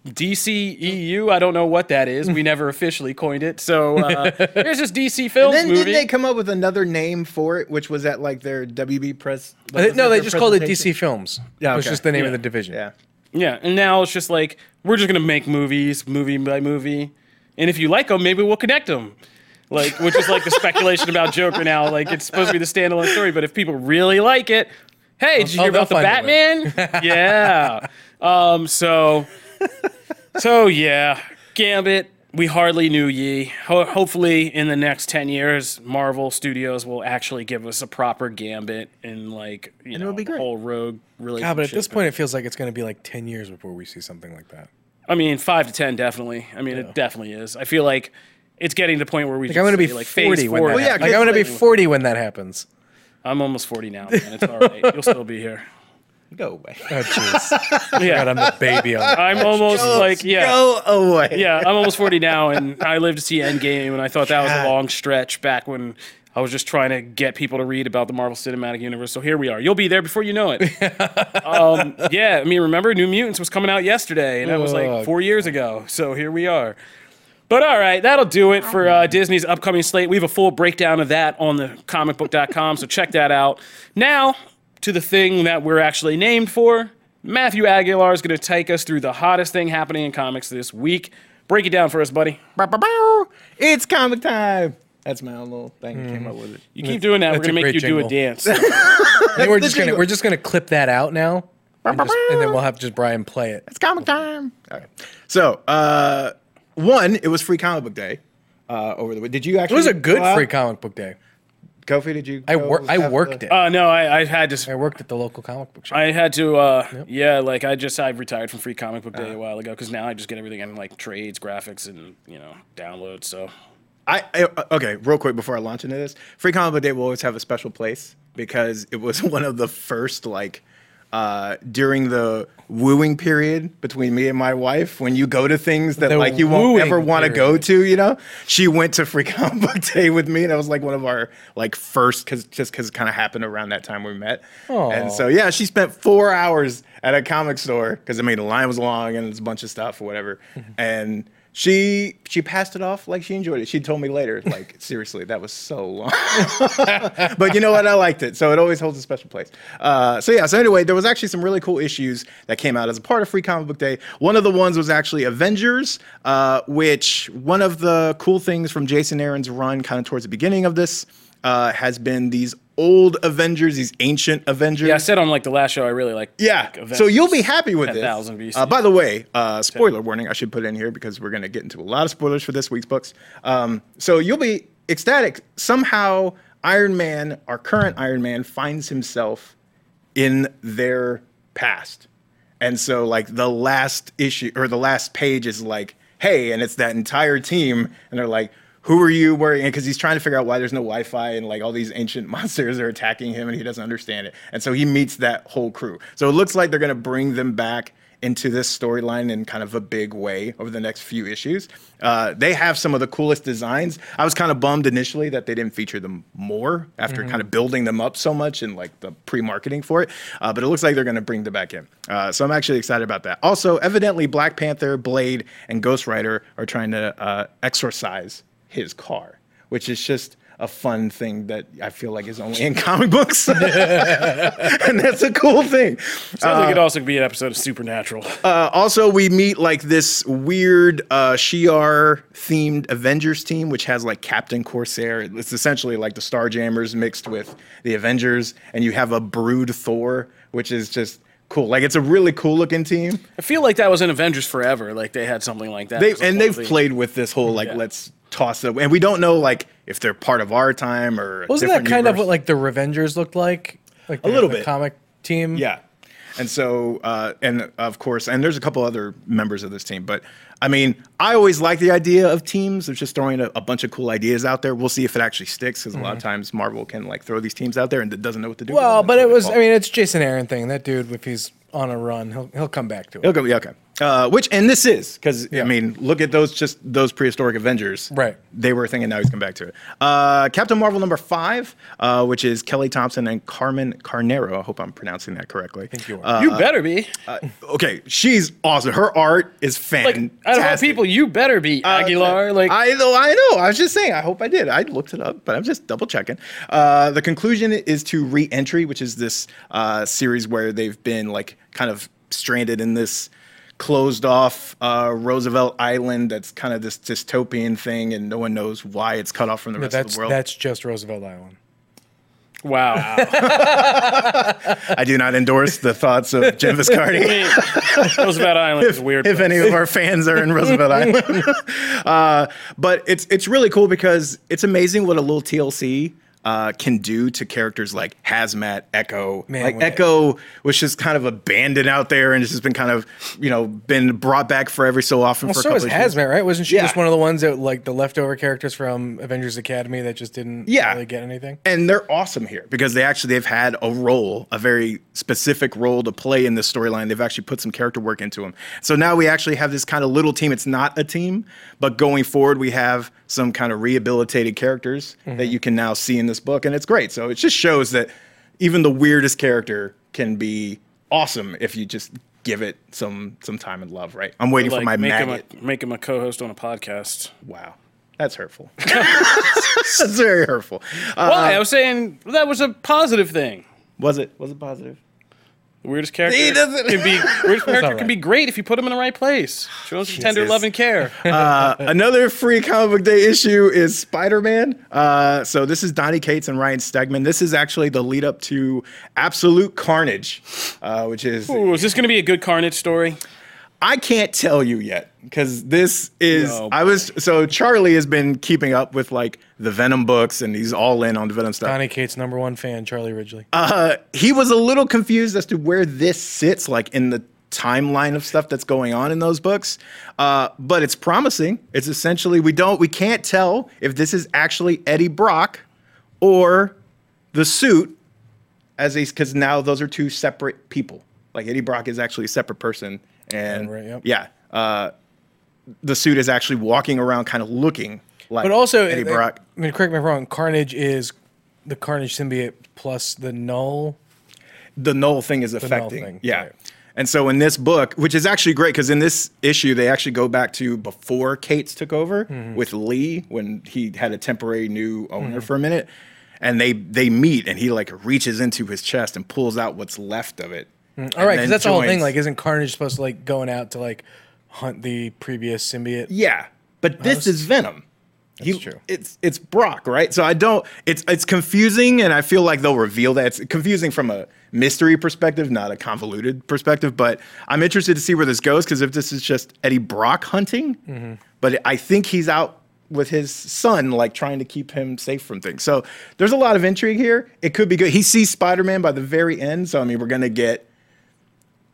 DC EU. I don't know what that is. We never officially coined it. So uh, here's this DC Films Then movie. didn't they come up with another name for it, which was at like their WB press? Uh, No, they just called it? DC Films. Yeah, it was just the name Yeah. of the division. Yeah. yeah, and now it's just like we're just gonna make movies, movie by movie, and if you like them, maybe we'll connect them. Like, which is like the speculation about Joker now. Like, it's supposed to be the standalone story, but if people really like it, hey, did you Oh, hear about the Batman? yeah. Um. So. So yeah, Gambit. We hardly knew ye. Ho- hopefully, in the next ten years, Marvel Studios will actually give us a proper Gambit and like you know it'll be great. whole rogue relationship. God, but at this point, it feels like it's going to be like ten years before we see something like that. I mean, five to ten, definitely. I mean, it definitely is. I feel like it's getting to the point where we. Like I'm going to be like forty phase when four. that. Well, yeah, happens. like I'm going to be forty when that happens. I'm almost forty now, man. It's all right. You'll still be here. Go away. Oh, jeez. Yeah. God, I'm the baby on that. I'm almost like yeah. Go away. Yeah, I'm almost 40 now, and I lived to see Endgame, and I thought that was a long stretch back when I was just trying to get people to read about the Marvel Cinematic Universe. So here we are. You'll be there before you know it. um, yeah, I mean, remember New Mutants was coming out yesterday, and that was like Oh, four years ago. So here we are. But all right, that'll do it for uh, Disney's upcoming slate. We have a full breakdown of that on the comicbook.com, so check that out. Now, to the thing that we're actually named for. Matthew Aguilar is going to take us through the hottest thing happening in comics this week. Break it down for us, buddy. It's comic time. That's my own little thing. Came up with it. You keep doing that, we're That's going to make great you do a dance. We're just gonna we're just gonna clip that out now, and, just- and then we'll have just Brian play it. It's comic time. All right. So, uh, one, it was free comic book day uh, over the week. Did you actually? It was a good free comic book day. Kofi, did you? I go wor- I worked the- it. Uh, no, I, I had to. I worked at the local comic book shop. I had to, uh, yeah, like I just I retired from Free Comic Book Day a while ago because now I just get everything in like trades, graphics, and you know downloads. So I, I okay, real quick before I launch into this, Free Comic Book Day will always have a special place because it was one of the first like uh, during the wooing period between me and my wife when you go to things that The like you won't ever want to go to, you know. She went to Free Comic Book Day with me, and that was like one of our like first because just because it kind of happened around that time we met, and so yeah, she spent four hours at a comic store because I mean the line was long and it's a bunch of stuff or whatever, and. She she passed it off like she enjoyed it. She told me later, like seriously, that was so long. but you know what? I liked it, so it always holds a special place. Uh, so yeah. So anyway, there was actually some really cool issues that came out as a part of Free Comic Book Day. One of the ones was actually Avengers, uh, which one of the cool things from Jason Aaron's run, kind of towards the beginning of this, uh, has been these old Avengers, these ancient Avengers. yeah, I said on like the last show I really like. Yeah. like, So you'll be happy with this. 10,000 BC. Uh, by the way, uh, spoiler warning, I should put in here because we're going to get into a lot of spoilers for this week's books. Um, so you'll be ecstatic. Somehow, Iron Man, our current Iron Man, finds himself in their past. And so, like, the last issue or the last page is like, hey, and it's that entire team. And they're like, who are you worrying? Because he's trying to figure out why there's no Wi Fi and like all these ancient monsters are attacking him and he doesn't understand it. And so he meets that whole crew. So it looks like they're going to bring them back into this storyline in kind of a big way over the next few issues. Uh, they have some of the coolest designs. I was kind of bummed initially that they didn't feature them more after kind of building them up so much and like the pre-marketing for it. Uh, but it looks like they're going to bring them back in. Uh, so I'm actually excited about that. Also, evidently, Black Panther, Blade, and Ghost Rider are trying to uh, exorcise his car, which is just a fun thing that I feel like is only in comic books, and that's a cool thing. Sounds like it also could be an episode of Supernatural. Uh, also, we meet like this weird uh, Shi'ar themed Avengers team, which has like Captain Corsair. It's essentially like the Starjammers mixed with the Avengers, and you have a Brood Thor, which is just cool. Like it's a really cool looking team. I feel like that was in Avengers Forever. Like they had something like that. They It was a and they've quality- played with this whole like Yeah. let's toss it, and we don't know like if they're part of our time or Wasn't that different kind of what like the Revengers looked like? Like the, little the bit. comic team. Yeah. And so, uh, and of course, and there's a couple other members of this team, but I mean, I always like the idea of teams of just throwing a, a bunch of cool ideas out there. We'll see if it actually sticks, because a lot of times Marvel can like throw these teams out there and it doesn't know what to do. with Mm-hmm. Well, but it was, I mean, it's Jason Aaron thing. That dude, if he's on a run, he'll he'll come back to it. He'll go, yeah, okay. Uh, which and this is because I mean, look at those just those prehistoric Avengers. Right. They were a thing, and now he's come back to it. Uh, Captain Marvel number five, uh, which is Kelly Thompson and Carmen Carnero. I hope I'm pronouncing that correctly. Thank you are. You better be. Okay, she's awesome. Her art is like fantastic. out of all people, you better be Aguilar. Like I know, I know. I was just saying. I hope I did. I looked it up, but I'm just double checking. Uh, the conclusion is to re-entry, which is this uh, series where they've been like kind of stranded in this closed off uh, Roosevelt Island. That's kind of this dystopian thing, and no one knows why it's cut off from the But rest of that's the world. that's just Roosevelt Island. wow. I do not endorse the thoughts of Jim Viscardi. Roosevelt Island is a weird. if place. any of our fans are in Roosevelt Island. uh, but it's it's really cool because it's amazing what a little TLC uh, can do to characters like Hazmat, Echo. Man, like Echo was just kind of abandoned out there and has just been kind of, you know, been brought back for every so often Well, for a so couple was of years. Hazmat, right? Wasn't she Yeah. just one of the ones that like the leftover characters from Avengers Academy that just didn't Yeah. really get anything? and they're awesome here because they actually they've had a role, a very specific role to play in this storyline. They've actually put some character work into them. So now we actually have this kind of little team. It's not a team, but going forward, we have some kind of rehabilitated characters that you can now see in this book, and it's great. So it just shows that even the weirdest character can be awesome if you just give it some some time and love. Right? I'm waiting for my make maggot. him a, make him a co-host on a podcast. wow, that's hurtful. that's very hurtful. Uh, Why? I was saying that was a positive thing. was it? Was it positive? The weirdest character He doesn't- can be weirdest character alright. can be great if you put him in the right place. Show him some tender Jesus. love and care. Uh, another free comic book day issue is Spider Man. Uh, so this is Donny Cates and Ryan Stegman. This is actually the lead up to Absolute Carnage, uh, which is Ooh, is this going to be a good Carnage story? I can't tell you yet because this is I was so Charlie has been keeping up with like the Venom books and he's all in on the Venom stuff. Donny Cates' number one fan, Charlie Ridgely. Uh, he was a little confused as to where this sits, like in the timeline of stuff that's going on in those books. Uh, but it's promising. It's essentially we don't we can't tell if this is actually Eddie Brock or the suit, as a because now those are two separate people. Like Eddie Brock is actually a separate person, and Right, yep. yeah, uh, the suit is actually walking around, kind of looking like But also, Eddie Brock. I mean, correct me if I'm wrong. Carnage is the Carnage symbiote plus the Knull. the null thing is null affecting. thing, yeah. right. And so in this book, which is actually great because in this issue they actually go back to before Cates took over Mm-hmm. with Lee when he had a temporary new owner for a minute, and they they meet and he like reaches into his chest and pulls out what's left of it. All right, because that's the whole thing. Like, isn't Carnage supposed to like going out to like hunt the previous symbiote? Yeah, but this is Venom. He, true. It's it's Brock, right? So I don't. It's it's confusing, and I feel like they'll reveal that. It's confusing from a mystery perspective, not a convoluted perspective. But I'm interested to see where this goes because if this is just Eddie Brock hunting, Mm-hmm. but I think he's out with his son, like trying to keep him safe from things. So there's a lot of intrigue here. It could be good. He sees Spider Man by the very end, so I mean, we're gonna get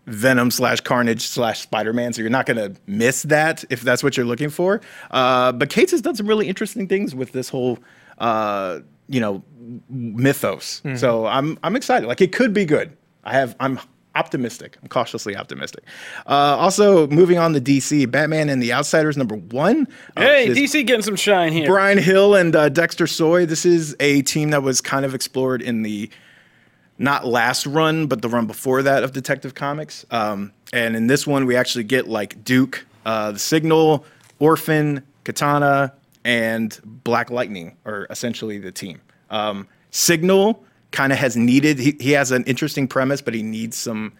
Venom slash Carnage slash Spider Man. So you're not going to miss that if that's what you're looking for. Uh, but Cates has done some really interesting things with this whole, uh, you know, mythos. So I'm I'm excited. Like it could be good. I have I'm optimistic. I'm cautiously optimistic. Uh, also, moving on to DC, Batman and the Outsiders number one. uh, Hey, DC getting some shine here. Bryan Hill and uh, Dexter Soy. This is a team that was kind of explored in the not last run, but the run before that of Detective Comics. Um, and in this one, we actually get like Duke, uh, the Signal, Orphan, Katana, and Black Lightning are essentially the team. Um, Signal kind of has needed. He, he has an interesting premise, but he needs some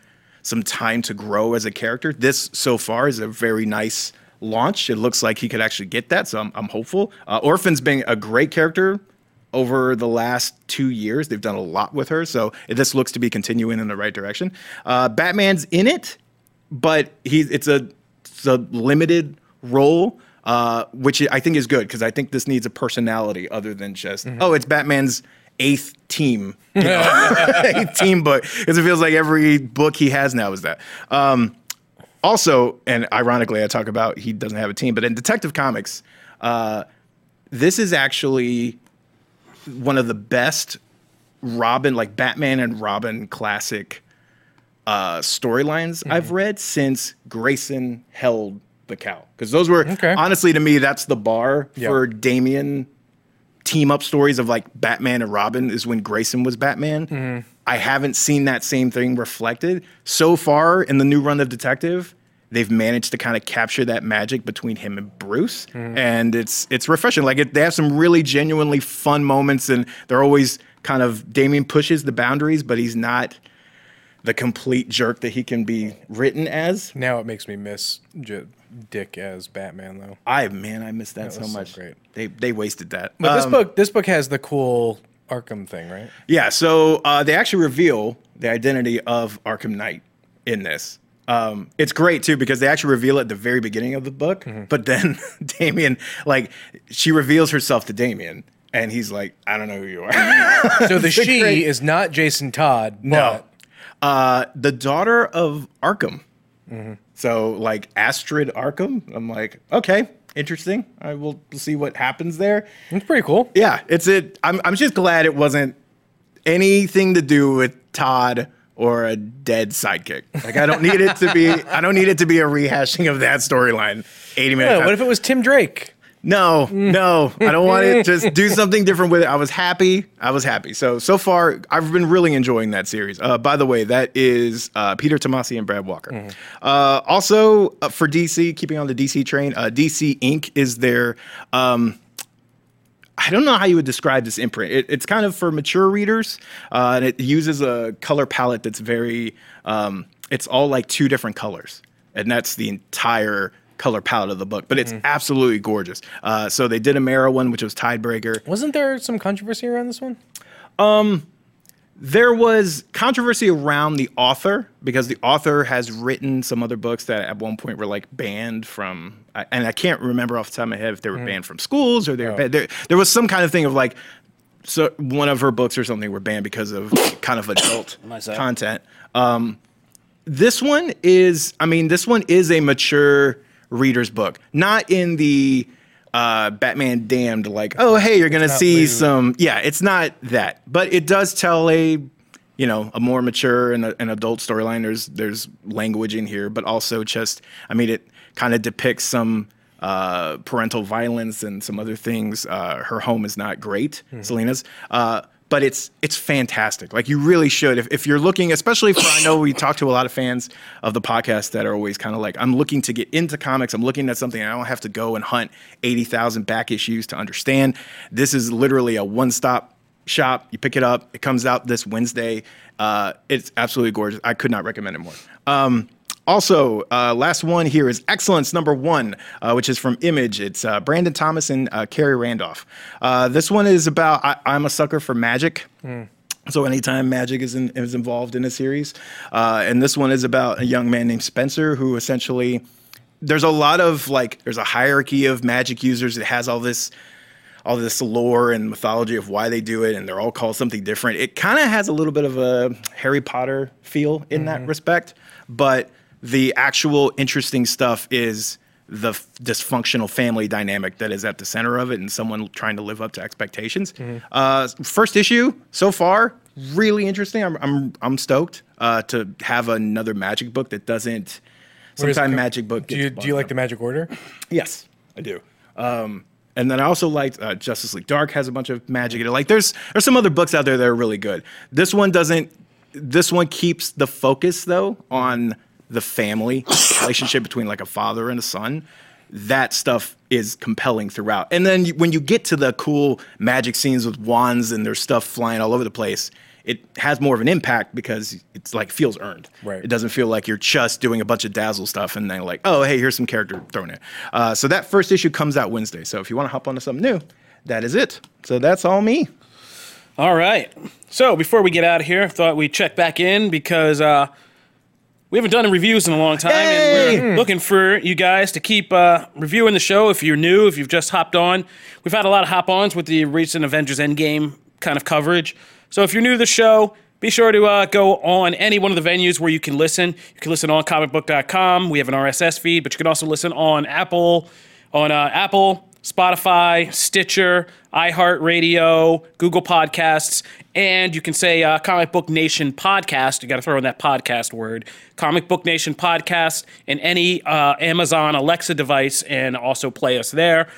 some time to grow as a character. This so far is a very nice launch. It looks like he could actually get that, so I'm, I'm hopeful. Uh, Orphan's been a great character over the last two years. They've done a lot with her, so this looks to be continuing in the right direction. Uh, Batman's in it, but he's it's a it's a limited role, uh, which I think is good because I think this needs a personality other than just oh, it's Batman's eighth team, you know, eighth team book because it feels like every book he has now is that. Um, also, and ironically, I talk about he doesn't have a team, but in Detective Comics, uh, this is actually one of the best Robin, like Batman and Robin classic uh, storylines I've read since Grayson held the cow. Because those were, Okay. honestly, to me, that's the bar Yeah. for Damian team up stories of like Batman and Robin is when Grayson was Batman. I haven't seen that same thing reflected. So far in the new run of Detective, they've managed to kind of capture that magic between him and Bruce. And it's it's refreshing. Like it, they have some really genuinely fun moments and they're always kind of Damian pushes the boundaries, but he's not the complete jerk that he can be written as. Now it makes me miss J- Dick as Batman, though. I man, I miss that, so was so much. great. They they wasted that. But this Um, book, this book has the cool Arkham thing, right? Yeah, so uh, they actually reveal the identity of Arkham Knight in this. Um, it's great too because they actually reveal it at the very beginning of the book, but then Damian, like, she reveals herself to Damian, and he's like, I don't know who you are. So the she great- is not Jason Todd. No. Uh, the daughter of Arkham. Mm-hmm. So like Astrid Arkham. I'm like, okay, interesting. I will see what happens there. It's pretty cool. Yeah, it's it. I'm I'm just glad it wasn't anything to do with Todd or a dead sidekick. Like I don't need it to be. I don't need it to be a rehashing of that storyline. 80 minutes. Yeah, what if it was Tim Drake? No, no, I don't want it. Just do something different with it. I was happy. I was happy. So so far, I've been really enjoying that series. Uh, by the way, that is uh, Peter Tomasi and Brad Walker. Uh, also uh, for DC, keeping on the DC train, uh, DC Ink. is their. Um, I don't know how you would describe this imprint. It, it's kind of for mature readers, uh, and it uses a color palette that's very. Um, it's all like two different colors, and that's the entire color palette of the book. But it's absolutely gorgeous. Uh, so they did a Mera one, which was Tidebreaker. Wasn't there some controversy around this one? There was controversy around the author because the author has written some other books that at one point were like banned from, and I can't remember off the top of my head if they were banned from schools or they were banned. There, there was some kind of thing of like, so one of her books or something were banned because of kind of adult content. Um, this one is, I mean, this one is a mature reader's book, not in the uh, Batman Damned, like, oh, hey, you're gonna see lewd. some. Yeah, it's not that, but it does tell a, you know, a more mature and a, an adult storyline. There's there's language in here, but also just, I mean, it kind of depicts some uh, parental violence and some other things. Uh, her home is not great, Selina's. But it's it's fantastic. Like you really should if, if you're looking, especially for I know we talk to a lot of fans of the podcast that are always kind of like I'm looking to get into comics. I'm looking at something I don't have to go and hunt eighty thousand back issues to understand. This is literally a one stop shop. You pick it up. It comes out this Wednesday. Uh, it's absolutely gorgeous. I could not recommend it more. Um, also, uh, last one here is Excellence number one, uh, which is from Image. It's uh, Brandon Thomas and uh, Khary Randolph. Uh, this one is about I, I'm a sucker for magic. So anytime magic is in, is involved in a series, uh, and this one is about a young man named Spencer who essentially there's a lot of like there's a hierarchy of magic users. It has all this all this lore and mythology of why they do it, and they're all called something different. It kind of has a little bit of a Harry Potter feel in that respect, but the actual interesting stuff is the f- dysfunctional family dynamic that is at the center of it, and someone trying to live up to expectations. Uh, first issue so far, really interesting. I'm I'm I'm stoked uh, to have another magic book that doesn't. Sometimes magic book. Do you do you like down. the Magic Order? Yes, I do. Um, and then I also liked uh, Justice League Dark has a bunch of magic in it. Like there's there's some other books out there that are really good. This one doesn't. This one keeps the focus though on the family relationship between like a father and a son. That stuff is compelling throughout. And then you, when you get to the cool magic scenes with wands and there's stuff flying all over the place, it has more of an impact because it's like feels earned. Right. It doesn't feel like you're just doing a bunch of dazzle stuff and then like, oh, hey, here's some character thrown in. Uh, so that first issue comes out Wednesday. So if you want to hop onto something new, that is it. So that's all me. All right. So before we get out of here, I thought we'd check back in because uh, we haven't done reviews in a long time, and we're looking for you guys to keep uh, reviewing the show. If you're new, if you've just hopped on, we've had a lot of hop-ons with the recent Avengers Endgame kind of coverage. So if you're new to the show, be sure to uh, go on any one of the venues where you can listen. You can listen on comicbook.com. We have an RSS feed, but you can also listen on Apple, on uh, Apple, Spotify, Stitcher, iHeartRadio, Google Podcasts, and you can say uh, Comic Book Nation Podcast. You got to throw in that podcast word. Comic Book Nation Podcast in any uh, Amazon Alexa device and also play us there.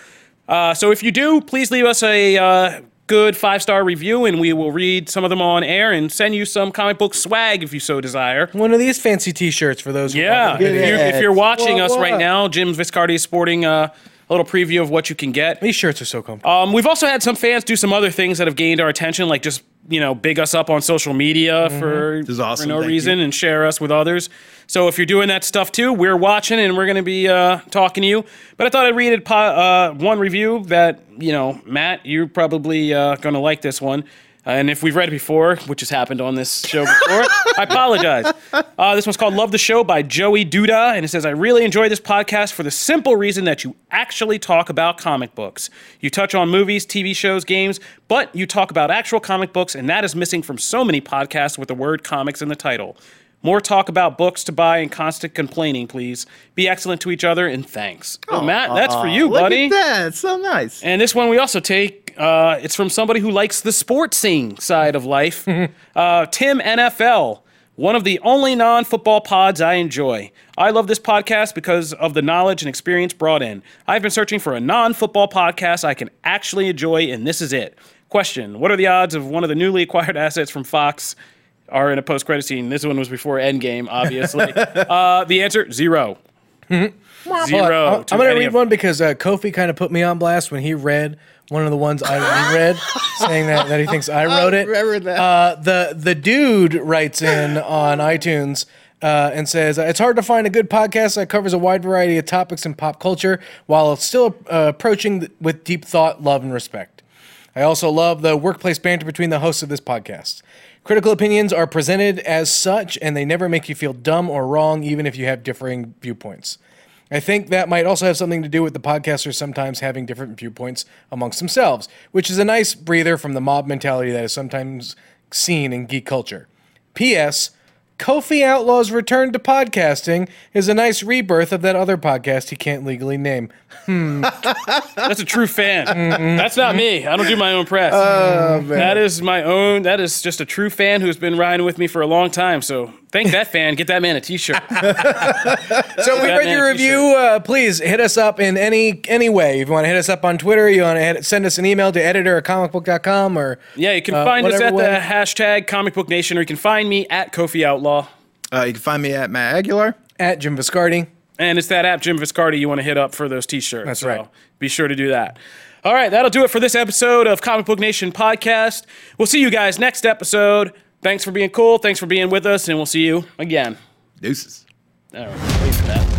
Uh, so if you do, please leave us a uh, good five star review and we will read some of them on air and send you some comic book swag if you so desire. One of these fancy T-shirts for those. who Yeah, if, you're, if you're watching us right now, Jim Viscardi is sporting uh, a little preview of what you can get. These shirts are so comfortable. Um, we've also had some fans do some other things that have gained our attention, like just you know big us up on social media for, awesome. for no Thank reason you. and share us with others. So if you're doing that stuff too, we're watching and we're going to be uh, talking to you. But I thought I'd read it, po- uh, one review that you know, Matt, you're probably uh, going to like this one. And if we've read it before, which has happened on this show before, I apologize. Uh, this one's called Love the Show by Joey Duda. And it says, I really enjoy this podcast for the simple reason that you actually talk about comic books. You touch on movies, TV shows, games, but you talk about actual comic books, and that is missing from so many podcasts with the word comics in the title. More talk about books to buy and constant complaining, please. Be excellent to each other and thanks. Oh, Matt, that's for you, Look buddy. at that. It's so nice. And this one we also take. Uh, it's from somebody who likes the sportsing side of life. uh, Tim NFL, one of the only non-football pods I enjoy. I love this podcast because of the knowledge and experience brought in. I've been searching for a non-football podcast I can actually enjoy, and this is it. Question: What are the odds of one of the newly acquired assets from Fox? Are in a post-credit scene. This one was before Endgame, obviously. uh, the answer: zero. Zero. I'm, to I'm gonna read of- one because uh, Kofi kind of put me on blast when he read one of the ones I read, saying that, that he thinks I wrote it. remember that. Uh, the the dude writes in on iTunes. Uh, and says it's hard to find a good podcast that covers a wide variety of topics in pop culture while still uh, approaching th- with deep thought, love, and respect. I also love the workplace banter between the hosts of this podcast. Critical opinions are presented as such, and they never make you feel dumb or wrong, even if you have differing viewpoints. I think that might also have something to do with the podcasters sometimes having different viewpoints amongst themselves, which is a nice breather from the mob mentality that is sometimes seen in geek culture. P.S. Kofi Outlaw's return to podcasting is a nice rebirth of that other podcast he can't legally name. Hmm. That's a true fan. That's not me. I don't do my own press. Oh, that is my own. That is just a true fan who's been riding with me for a long time. So thank that fan. Get that man a T-shirt. So we read your review. Uh, please hit us up in any any way. If you want to hit us up on Twitter, you want to send us an email to editor at comicbook.com or Yeah, you can uh, find us at way. the hashtag Comic Book Nation, or you can find me at Kofi Outlaw. Uh, you can find me at Matt Aguilar. at Jim Viscardi. And it's that app, Jim Viscardi, you want to hit up for those T-shirts. That's so right. Be sure to do that. All right, that'll do it for this episode of Comic Book Nation podcast. We'll see you guys next episode. Thanks for being cool. Thanks for being with us, and we'll see you again. Deuces. All right.